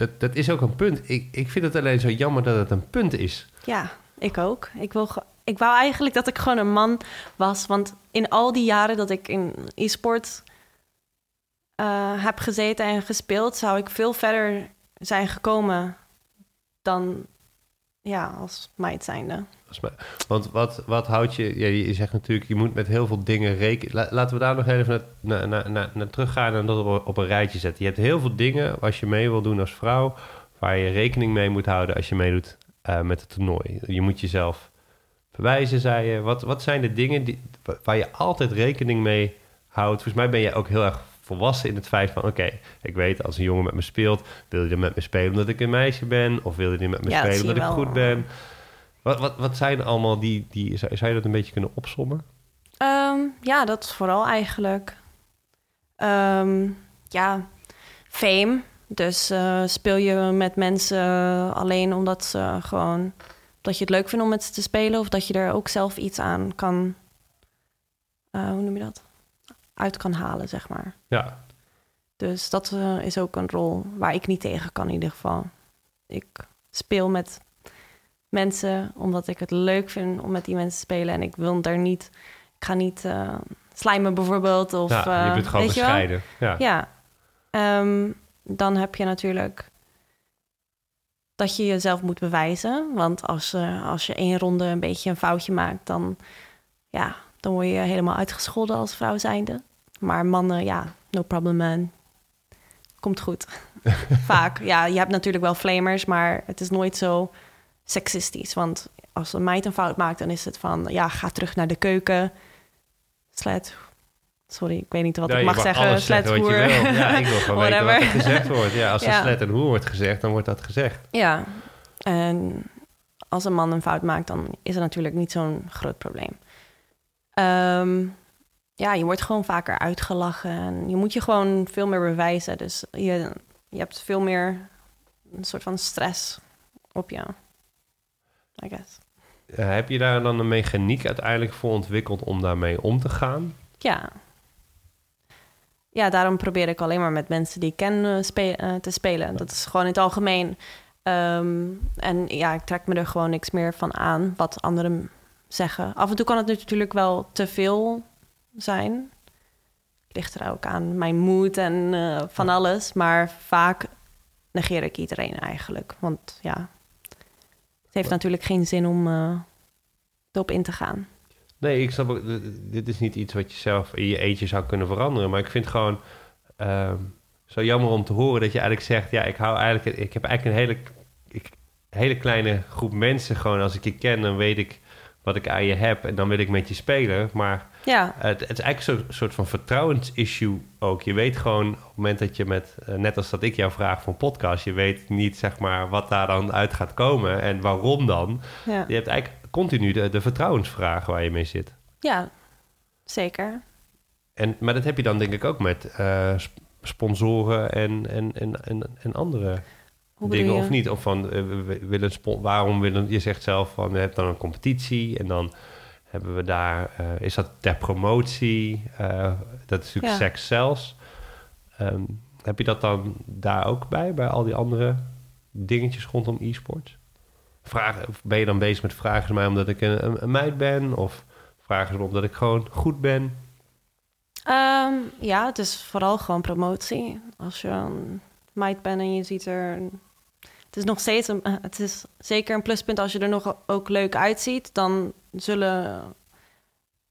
dat, dat, is ook een punt. Ik, ik vind het alleen zo jammer dat het een punt is.
Ja, ik ook. Ik, wil ik wou eigenlijk dat ik gewoon een man was. Want in al die jaren dat ik in e-sport eh, heb gezeten en gespeeld, zou ik veel verder zijn gekomen dan ja, als meid zijnde.
Want wat, wat houdt je... Je zegt natuurlijk, je moet met heel veel dingen rekenen. La- laten we daar nog even naar, naar, naar teruggaan en dat op, een rijtje zetten. Je hebt heel veel dingen als je mee wil doen als vrouw... waar je rekening mee moet houden als je meedoet eh, met het toernooi. Je moet jezelf bewijzen, zei je. Wat, wat zijn de dingen die, wa- waar je altijd rekening mee houdt? Volgens mij ben je ook heel erg volwassen in het feit van... oké, ik weet als een jongen met me speelt... wil je er met me spelen omdat ik een meisje ben... of wil je er met me
Ja,
spelen omdat ik
wel.
goed ben... Wat, wat, wat zijn allemaal die, die... Zou zou je dat een beetje kunnen opsommen?
Ehm, ja, dat is vooral eigenlijk. Ehm, ja, fame. Dus eh, speel je met mensen alleen omdat ze gewoon dat je het leuk vindt om met ze te spelen, of dat je er ook zelf iets aan kan, eh, hoe noem je dat? Uit kan halen, zeg maar.
Ja,
Dus dat eh, is ook een rol waar ik niet tegen kan in ieder geval. Ik speel met mensen omdat ik het leuk vind om met die mensen te spelen. En ik wil daar niet... Ik ga niet eh slijmen bijvoorbeeld. Of,
ja je
eh,
bent gewoon bescheiden. Ja.
Ja. Ehm, dan heb je natuurlijk dat je jezelf moet bewijzen. Want als, eh, als je één ronde een beetje een foutje maakt... dan, ja, dan word je helemaal uitgescholden als vrouw zijnde. Maar mannen, ja, no problem man. Komt goed. Vaak. Ja, je hebt natuurlijk wel flamers, maar het is nooit zo seksistisch. Want als een meid een fout maakt, dan is het van... ja, ga terug naar de keuken. Slet. Sorry, ik weet niet wat
Ja,
ik mag zeggen. Slet, hoer.
Ja, ik wil gewoon weten wat er gezegd wordt. Ja, als er
Ja.
slet en hoer wordt gezegd, dan wordt dat gezegd.
Ja, en als een man een fout maakt, dan is het natuurlijk niet zo'n groot probleem. Ehm, ja, je wordt gewoon vaker uitgelachen en je moet je gewoon veel meer bewijzen. Dus je, je hebt veel meer een soort van stress op je, I guess.
Eh, heb je daar dan een mechaniek uiteindelijk voor ontwikkeld om daarmee om te gaan?
Ja. Ja, daarom probeer ik alleen maar met mensen die ik ken eh, spe- eh, te spelen. Dat is gewoon in het algemeen. Ehm, en ja, ik trek me er gewoon niks meer van aan wat anderen zeggen. Af en toe kan het natuurlijk wel te veel zijn. Ligt er ook aan mijn moed en eh, van alles. Maar vaak negeer ik iedereen eigenlijk. Want ja, het heeft natuurlijk geen zin om eh, erop in te gaan.
Nee, ik snap ook, dit is niet iets wat je zelf in je eentje zou kunnen veranderen. Maar ik vind gewoon, ehm, zo jammer om te horen dat je eigenlijk zegt... ja, ik hou eigenlijk... Ik heb eigenlijk een hele, ik, hele kleine groep mensen gewoon... als ik je ken, dan weet ik wat ik aan je heb... en dan wil ik met je spelen. Maar
Ja,
het, het is eigenlijk zo'n soort van vertrouwensissue ook. Je weet gewoon op het moment dat je met... eh, net als dat ik jou vraag voor een podcast... je weet niet, zeg maar, wat daar dan uit gaat komen... en waarom dan.
ja.
Je hebt eigenlijk continu de, de vertrouwensvraag waar je mee zit.
ja zeker.
En, maar dat heb je dan denk ik ook met sp- sponsoren en, en, en, en, en andere
Hoe
dingen
je?
of niet. Of van, eh, we- willen waarom willen... Je zegt zelf van, we hebben dan een competitie en dan hebben we daar... eh, is dat ter promotie? Eh, dat is natuurlijk
Ja.
seks zelfs. Ehm, heb je dat dan daar ook bij, bij al die andere dingetjes rondom e-sports? Vragen, of ben je dan bezig met vragen ze mij omdat ik een, een, een meid ben? Of vragen ze me omdat ik gewoon goed ben?
Ehm, ja, het is vooral gewoon promotie. Als je een meid bent en je ziet er... Het is nog steeds een... eh, Het is zeker een pluspunt als je er nog ook leuk uitziet. Dan zullen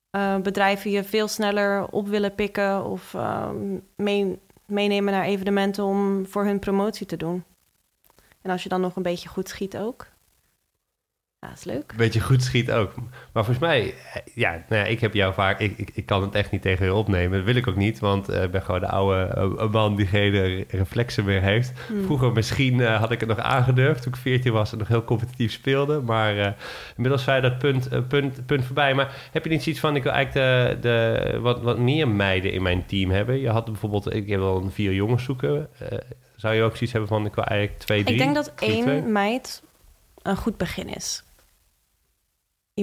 eh, bedrijven je veel sneller op willen pikken... of ehm, mee, meenemen naar evenementen om voor hun promotie te doen. En als je dan nog een beetje goed schiet ook. Ja, is leuk.
Beetje goed schiet ook. Maar volgens mij, eh, ja, nou ja ik heb jou vaak, ik, ik, ik kan het echt niet tegen je opnemen. Dat wil ik ook niet, want eh, ik ben gewoon de oude eh, man die geen reflexen meer heeft.
Hmm.
Vroeger misschien had ik het nog aangedurfd toen ik 14 was en nog heel competitief speelde. Maar eh, inmiddels zei dat punt, punt, punt voorbij. Maar heb je niet zoiets van, ik wil eigenlijk de, de, wat, wat meer meiden in mijn team hebben? Je had bijvoorbeeld, ik heb wel een vier jongens zoeken. Zou je ook zoiets hebben van, ik wil eigenlijk twee, drie?
Ik denk dat één
twee?
meid een goed begin is.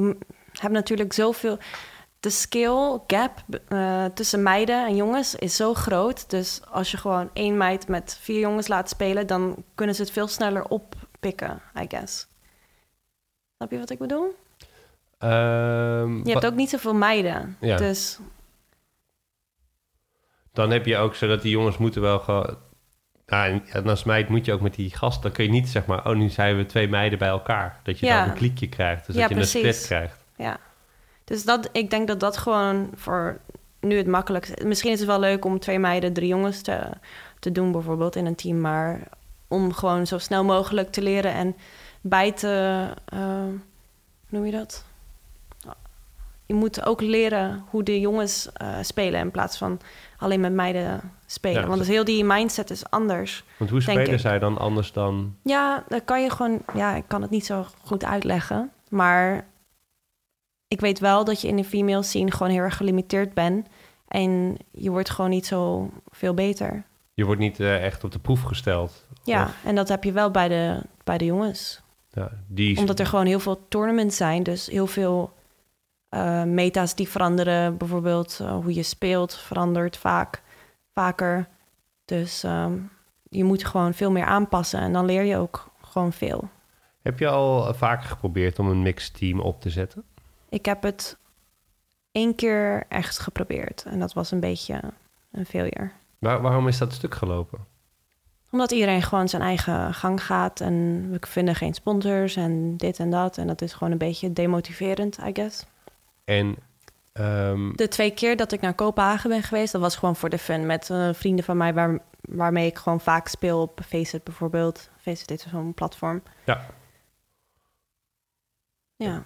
Je hebt natuurlijk zoveel... De skill gap eh, tussen meiden en jongens is zo groot. Dus als je gewoon één meid met vier jongens laat spelen... dan kunnen ze het veel sneller oppikken, I guess. Snap je wat ik bedoel?
Ehm,
Je hebt ook niet zoveel meiden.
Ja.
Dus
Dan heb je ook zodat die jongens moeten wel Ja, en als meid moet je ook met die gast... dan kun je niet zeg maar... oh, nu zijn we twee meiden bij elkaar. Dat je
Ja.
dan een kliekje krijgt. Dus
Ja,
dat je
precies.
een split krijgt.
ja. Dus dat, ik denk dat dat gewoon voor nu het makkelijkste... Misschien is het wel leuk om twee meiden, drie jongens te, te doen bijvoorbeeld in een team. Maar om gewoon zo snel mogelijk te leren en bij te... eh, hoe noem je dat? Je moet ook leren hoe de jongens eh, spelen... in plaats van alleen met meiden spelen.
Ja,
Want dus heel die mindset is anders.
Want hoe spelen
ik.
zij dan anders dan...
Ja, dan kan je gewoon... Ja, ik kan het niet zo goed uitleggen. Maar ik weet wel dat je in de female scene gewoon heel erg gelimiteerd bent. En je wordt gewoon niet zo veel beter.
Je wordt niet eh, echt op de proef gesteld.
Ja,
Of-
en dat heb je wel bij de, bij de jongens.
ja, die,
Omdat er gewoon heel veel tournaments zijn. Dus heel veel eh, meta's die veranderen. Bijvoorbeeld eh, hoe je speelt verandert vaak, vaker. Dus ehm, je moet gewoon veel meer aanpassen. En dan leer je ook gewoon veel.
Heb je al vaker geprobeerd om een mixed team op te zetten?
Ik heb het één keer echt geprobeerd. En dat was een beetje een failure.
Waar, waarom is dat stuk gelopen?
Omdat iedereen gewoon zijn eigen gang gaat. En we vinden geen sponsors en dit en dat. En dat is gewoon een beetje demotiverend, I guess.
En ehm,
De twee keer dat ik naar Kopenhagen ben geweest... dat was gewoon voor de fun. Met eh, vrienden van mij waar, waarmee ik gewoon vaak speel op Faceit bijvoorbeeld. Faceit is zo'n platform.
Ja.
Ja.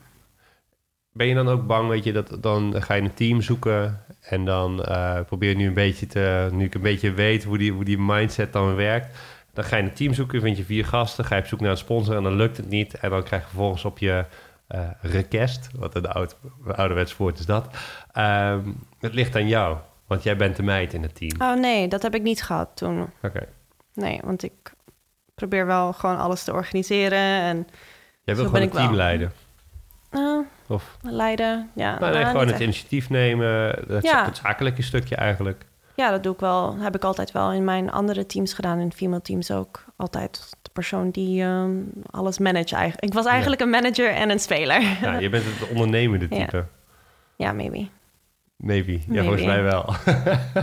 ben je dan ook bang, weet je, dat dan ga je een team zoeken en dan eh, probeer je nu een beetje te, nu ik een beetje weet hoe die, hoe die mindset dan werkt, dan ga je een team zoeken, vind je vier gasten, ga je op zoek naar een sponsor en dan lukt het niet en dan krijg je vervolgens op je eh request, wat een oud, ouderwets woord is dat, ehm, het ligt aan jou, want jij bent de meid in het team.
Oh nee, dat heb ik niet gehad toen.
Oké.
Nee, want ik probeer wel gewoon alles te organiseren en
Jij wil gewoon een
wel.
team leiden.
eh,
Of
leiden. Ja,
nou, nee,
nou,
gewoon het
echt.
initiatief nemen, het,
Ja.
het zakelijke stukje eigenlijk.
Ja, dat doe ik wel. Heb ik altijd wel in mijn andere teams gedaan. In female teams ook. Altijd de persoon die ehm, alles manage eigenlijk. Ik was eigenlijk een manager en een speler.
Ja, je bent het ondernemende type.
ja, maybe.
Maybe. Ja,
Maybe.
volgens mij wel.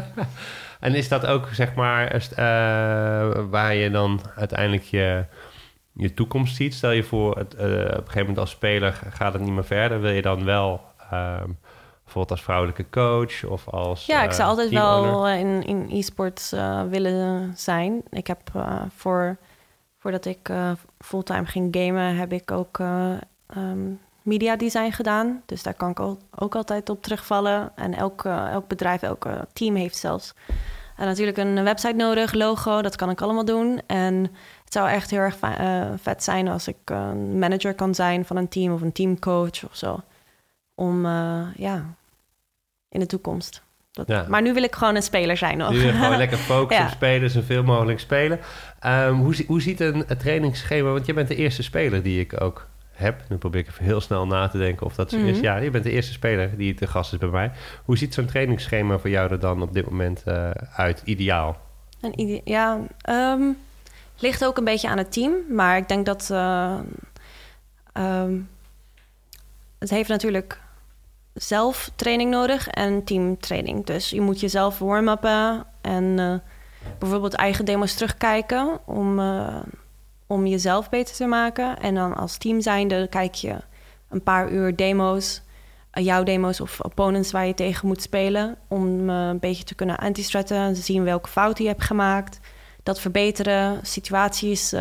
en is dat ook, zeg maar, eh, waar je dan uiteindelijk je, je toekomst ziet? Stel je voor, het, eh, op een gegeven moment als speler gaat het niet meer verder. Wil je dan wel ehm, bijvoorbeeld als vrouwelijke coach of als.
Ja, ik
uh,
zou altijd
teamowner?
wel in, in e-sports uh, willen zijn. Ik heb uh, voor, voordat ik fulltime ging gamen, heb ik ook um, media design gedaan. Dus daar kan ik ook, altijd op terugvallen. En elk, elk bedrijf, elk team heeft zelfs en natuurlijk een website nodig, logo, dat kan ik allemaal doen. En het zou echt heel erg vet zijn als ik een manager kan zijn van een team of een teamcoach of zo om uh, ja, in de toekomst. Dat, ja. Maar nu wil ik gewoon een speler zijn nog.
Nu wil je gewoon lekker focussen ja. op spelen, zoveel mogelijk spelen. Um, hoe, hoe ziet een, een trainingsschema? Want je bent de eerste speler die ik ook heb. Nu probeer ik even heel snel na te denken of dat zo mm -hmm. is. Ja, je bent de eerste speler die te gast is bij mij. Hoe ziet zo'n trainingsschema voor jou er dan op dit moment uh, uit? Ideaal?
Een ide ja, um, ligt ook een beetje aan het team. Maar ik denk dat... Uh, um, het heeft natuurlijk zelf training nodig en teamtraining. Dus je moet jezelf warm-uppen en uh, bijvoorbeeld eigen demos terugkijken om, uh, om jezelf beter te maken. En dan als team zijnde kijk je een paar uur demo's, uh, jouw demo's of opponents waar je tegen moet spelen, om een beetje te kunnen anti-stratten, te zien welke fouten je hebt gemaakt, dat verbeteren, situaties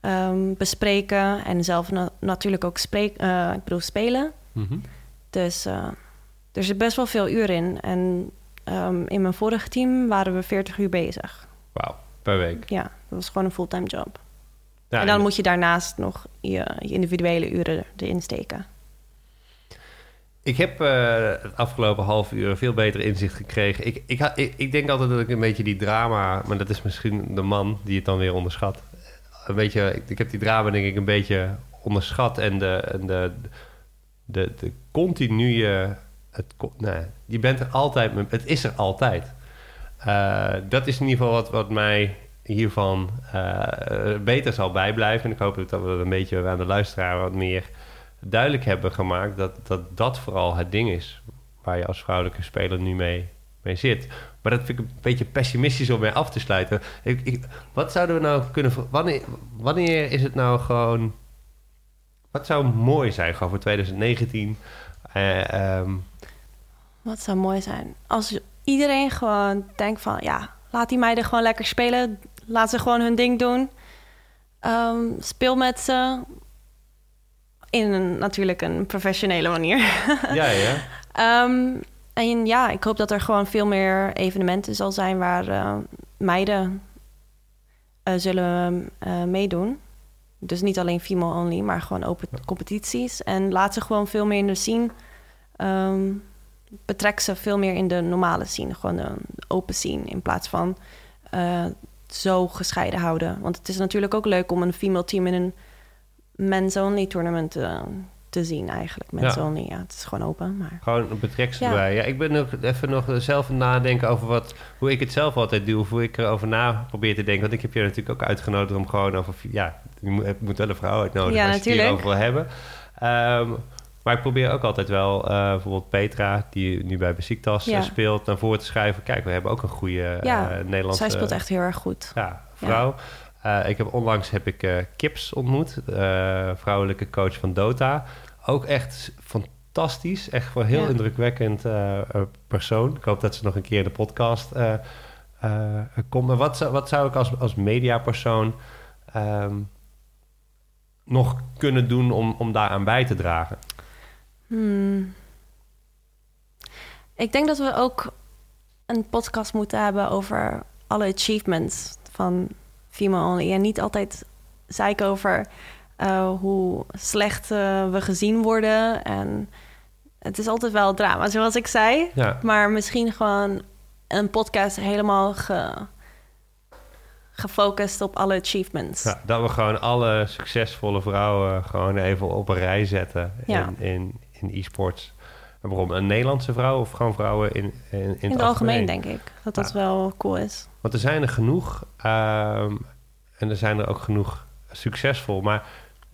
um, bespreken en zelf na natuurlijk ook spelen.
-hmm.
Dus uh, er zit best wel veel uur in. En um, in mijn vorige team waren we 40 uur bezig.
Wauw, per week?
Ja, dat was gewoon een fulltime job. Ja, en dan en... moet je daarnaast nog je, je, individuele uren erin steken.
Ik heb uh, het afgelopen half uur veel beter inzicht gekregen. Ik, ik, ik, ik, denk altijd dat ik een beetje die drama... maar dat is misschien de man die het dan weer onderschat. Een beetje, ik, ik heb die drama denk ik een beetje onderschat... en de... En de de, de continue. Het, nee, je bent er altijd. Het is er altijd. Uh, dat is in ieder geval wat, wat mij hiervan uh, beter zal bijblijven. En ik hoop dat we dat een beetje aan de luisteraar wat meer duidelijk hebben gemaakt. Dat dat, dat vooral het ding is waar je als vrouwelijke speler nu mee, mee zit. Maar dat vind ik een beetje pessimistisch om mee af te sluiten. Ik, wat zouden we nou kunnen. Wanneer, wanneer is het nou gewoon wat zou mooi zijn gewoon voor 2019? Uh, um...
Wat zou mooi zijn? Als iedereen gewoon denkt van... ja, laat die meiden gewoon lekker spelen. Laat ze gewoon hun ding doen. Um, speel met ze. In een, natuurlijk een professionele manier.
ja, ja.
Um, en ja, ik hoop dat er gewoon veel meer evenementen zal zijn... waar uh, meiden uh, zullen meedoen. Dus niet alleen female only, maar gewoon open competities. En laat ze gewoon veel meer in de scene. Um, betrek ze veel meer in de normale scene. Gewoon de open scene. In plaats van uh, zo gescheiden houden. Want het is natuurlijk ook leuk om een female team in een men's only tournament te, te zien eigenlijk. Men's ja. ja. Het is gewoon open. Maar...
Gewoon betrek ze ja. erbij. Ja, ik ben nog even nog zelf aan nadenken over wat, hoe ik het zelf altijd doe. Of hoe ik erover na probeer te denken. Want ik heb je natuurlijk ook uitgenodigd om gewoon over... Ja, je moet, moet wel een vrouw uitnodigen
ja,
als
natuurlijk.
je het hierover wil hebben. Um, maar ik probeer ook altijd wel, uh, bijvoorbeeld Petra, die nu bij Besiktas
Ja.
speelt, naar voren te schrijven. Kijk, we hebben ook een goede
Ja,
uh, Nederlandse
Zij speelt echt heel erg goed.
ja, vrouw. Uh, ik heb onlangs heb ik eh, Kips ontmoet, uh, vrouwelijke coach van Dota. Ook echt fantastisch, echt voor heel
Ja.
indrukwekkend persoon. Ik hoop dat ze nog een keer in de podcast komt. Maar wat zou, wat zou ik als, als mediapersoon um, nog kunnen doen om, om daaraan bij te dragen?
Hmm. Ik denk dat we ook een podcast moeten hebben over alle achievements van female only. En niet altijd zeiken over uh, hoe slecht uh, we gezien worden. En het is altijd wel drama, zoals ik zei.
Ja.
Maar misschien gewoon een podcast helemaal ge, gefocust op alle achievements.
Ja, dat we gewoon alle succesvolle vrouwen gewoon even op een rij zetten
Ja.
in, in, in e-sports. Waarom? Een Nederlandse vrouw of gewoon vrouwen in, in, in,
In het algemeen denk ik dat dat
Ja.
wel cool is.
Want er zijn er genoeg. ehm, en er zijn er ook genoeg succesvol. Maar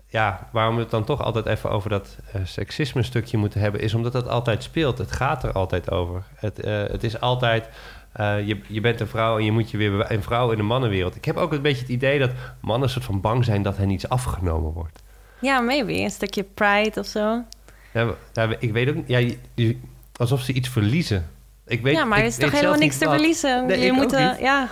ja, waarom we het dan toch altijd even over dat eh, seksisme stukje moeten hebben... is omdat het altijd speelt. Het gaat er altijd over. Het, eh, het is altijd... eh, je, je bent een vrouw en je moet je weer een vrouw in de mannenwereld. Ik heb ook een beetje het idee dat mannen een soort van bang zijn dat hen iets afgenomen wordt.
Ja, maybe. Een stukje pride of zo.
Ja, ik weet ook niet. Ja, alsof ze iets verliezen. Ik weet,
ja, maar er is toch helemaal niks te verliezen?
Nee,
je moet, ja.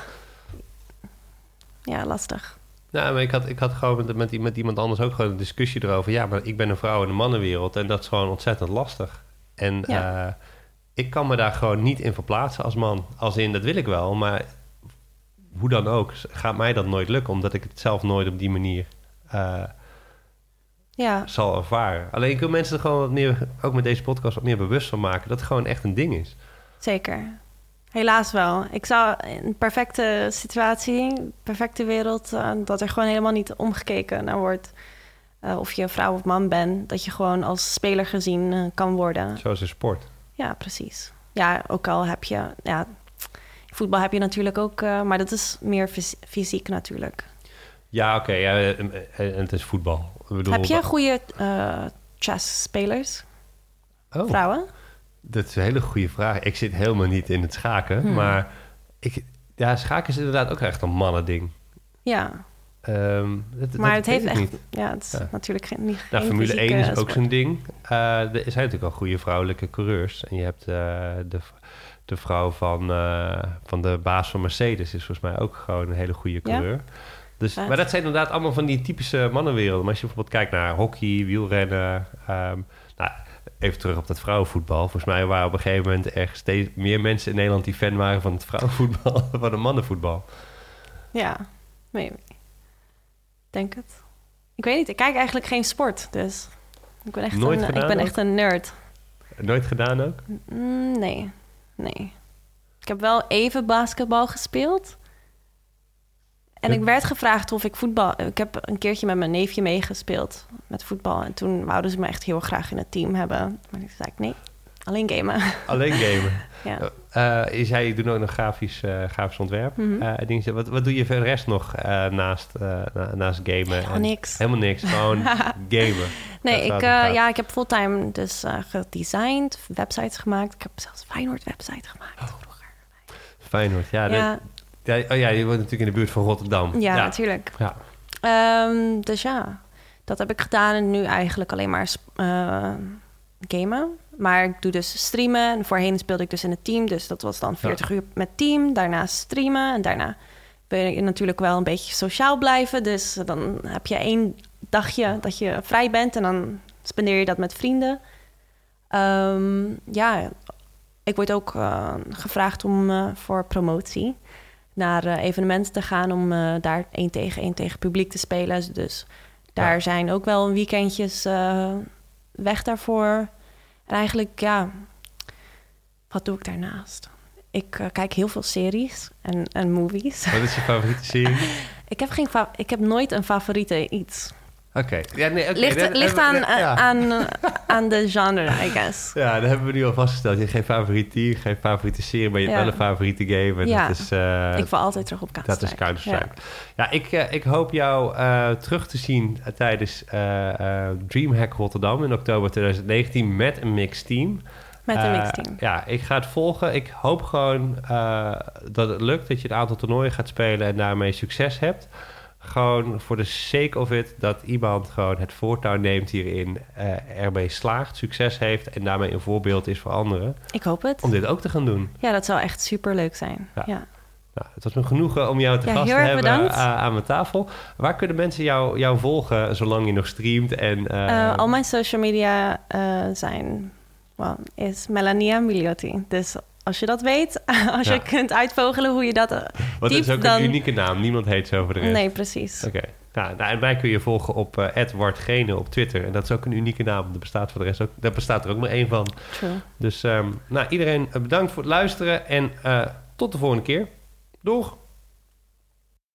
Ja, lastig.
Nou, maar ik had, ik had gewoon met, met, met iemand anders ook gewoon een discussie erover. Ja, maar ik ben een vrouw in de mannenwereld en dat is gewoon ontzettend lastig. En
Ja.
eh, ik kan me daar gewoon niet in verplaatsen als man. Als in, dat wil ik wel, maar hoe dan ook, gaat mij dat nooit lukken, omdat ik het zelf nooit op die manier eh,
Ja,
zal ervaren. Alleen ik wil mensen er gewoon wat meer, ook met deze podcast, wat meer bewust van maken dat het gewoon echt een ding is.
zeker. Helaas wel. Ik zou in een perfecte situatie, perfecte wereld, eh, dat er gewoon helemaal niet omgekeken naar wordt. eh, of je een vrouw of man bent, dat je gewoon als speler gezien eh, kan worden.
Zoals in sport.
Ja, precies. Ja, ook al heb je, ja, voetbal heb je natuurlijk ook, maar dat is meer fys- fysiek natuurlijk.
Ja, oké, ja, en, en het is voetbal. Ik bedoel,
heb je goede chess-spelers,
Oh.
vrouwen?
Dat is een hele goede vraag. Ik zit helemaal niet in het schaken.
Hmm.
Maar ik, ja, schaken is inderdaad ook echt een mannending.
Ja,
Ehm dat,
maar
dat
het heeft echt,
niet.
ja, het is
Ja.
natuurlijk geen, niet
Nou,
geen
Formule
fysieke
1 is ook zo'n ding. Eh, er zijn natuurlijk al goede vrouwelijke coureurs. En je hebt eh, de, de vrouw van, eh, van de baas van Mercedes... is volgens mij ook gewoon een hele goede
Ja?
coureur. Dus,
Vet.
maar dat zijn inderdaad allemaal van die typische mannenwerelden. Maar als je bijvoorbeeld kijkt naar hockey, wielrennen... ehm, even terug op dat vrouwenvoetbal. Volgens mij waren op een gegeven moment echt steeds meer mensen in Nederland... die fan waren van het vrouwenvoetbal dan van het mannenvoetbal.
Ja, nee, denk het. Ik weet niet, ik kijk eigenlijk geen sport, dus ik ben echt,
Nooit
een, ik ben
ook?
echt een nerd.
Nooit gedaan ook?
Mm, nee, nee. Ik heb wel even basketbal gespeeld. En ik werd gevraagd of ik voetbal... Ik heb een keertje met mijn neefje meegespeeld met voetbal. En toen wouden ze me echt heel graag in het team hebben. Maar toen zei ik nee, alleen gamen.
Alleen gamen.
ja.
Eh, je zei, je doet ook nog grafisch, eh, grafisch ontwerp. Eh, dingen. wat, wat doe je voor de rest nog naast, na- naast gamen?
Helemaal
En-
niks.
Helemaal niks, gewoon gamen.
Nee,
Dat
ik, ja, ik heb fulltime dus gedesigned, websites gemaakt. Ik heb zelfs Feyenoord website gemaakt vroeger.
Feyenoord, ja.
Ja,
ja, oh ja, je woont natuurlijk in de buurt van Rotterdam.
ja, natuurlijk.
Ja.
Ehm, dus ja, dat heb ik gedaan en nu eigenlijk alleen maar eh, gamen. Maar ik doe dus streamen. En voorheen speelde ik dus in het team. Dus dat was dan 40 uur met team. Daarna streamen. En daarna wil je natuurlijk wel een beetje sociaal blijven. Dus dan heb je één dagje dat je vrij bent. En dan spendeer je dat met vrienden. Ehm, ja, ik word ook eh, gevraagd om eh, voor promotie naar eh, evenementen te gaan om eh, daar één tegen één tegen publiek te spelen. Dus daar
Ja.
zijn ook wel weekendjes eh, weg daarvoor. En eigenlijk, ja, wat doe ik daarnaast? Ik kijk heel veel series en, en movies.
Wat is je favoriete serie?
ik, heb geen fa- ik heb nooit een favoriete iets.
Oké. Ja, nee,
ligt
dat-
ligt
dat-
aan,
ja.
aan, eh, aan de genre, I guess.
Ja, dat hebben we nu al vastgesteld. Je hebt geen favoriete team, geen favoriete serie, maar je hebt
Ja.
wel een favoriete game. En
Ja.
dat is, eh,
ik val altijd terug op
Dat
Counter-Strike.
is Counter-Strike. Ja, ik, eh, ik hoop jou eh, terug te zien eh, tijdens eh, eh, DreamHack Rotterdam in oktober 2019 met een mixed team.
Met een
Eh,
mixed team.
ja, ik ga het volgen. Ik hoop gewoon eh, dat het lukt, dat je een aantal toernooien gaat spelen en daarmee succes hebt. Gewoon voor de sake of it, dat iemand gewoon het voortouw neemt hierin, eh, ermee slaagt, succes heeft en daarmee een voorbeeld is voor anderen.
Ik hoop het.
Om dit ook te gaan doen.
Ja, dat zou echt super leuk zijn.
Ja.
Ja.
Nou, het was me genoegen om jou te
Ja,
gast te hebben a- aan mijn tafel. Waar kunnen mensen jou, jou volgen zolang je nog streamt? En, eh,
Eh, al mijn social media eh, zijn, well, is Melania Miliotti. Dus als je dat weet, als je kunt uitvogelen hoe je dat uh,
Want het is ook
dan...
een unieke naam. Niemand heet zo voor de rest.
Nee, precies.
Oké. Nou, nou, en mij kun je volgen op uh, op Twitter. En dat is ook een unieke naam. Er bestaat voor de rest ook, daar bestaat er ook maar één van.
True.
Dus um, nou, iedereen bedankt voor het luisteren. En uh, tot de volgende keer. Doeg!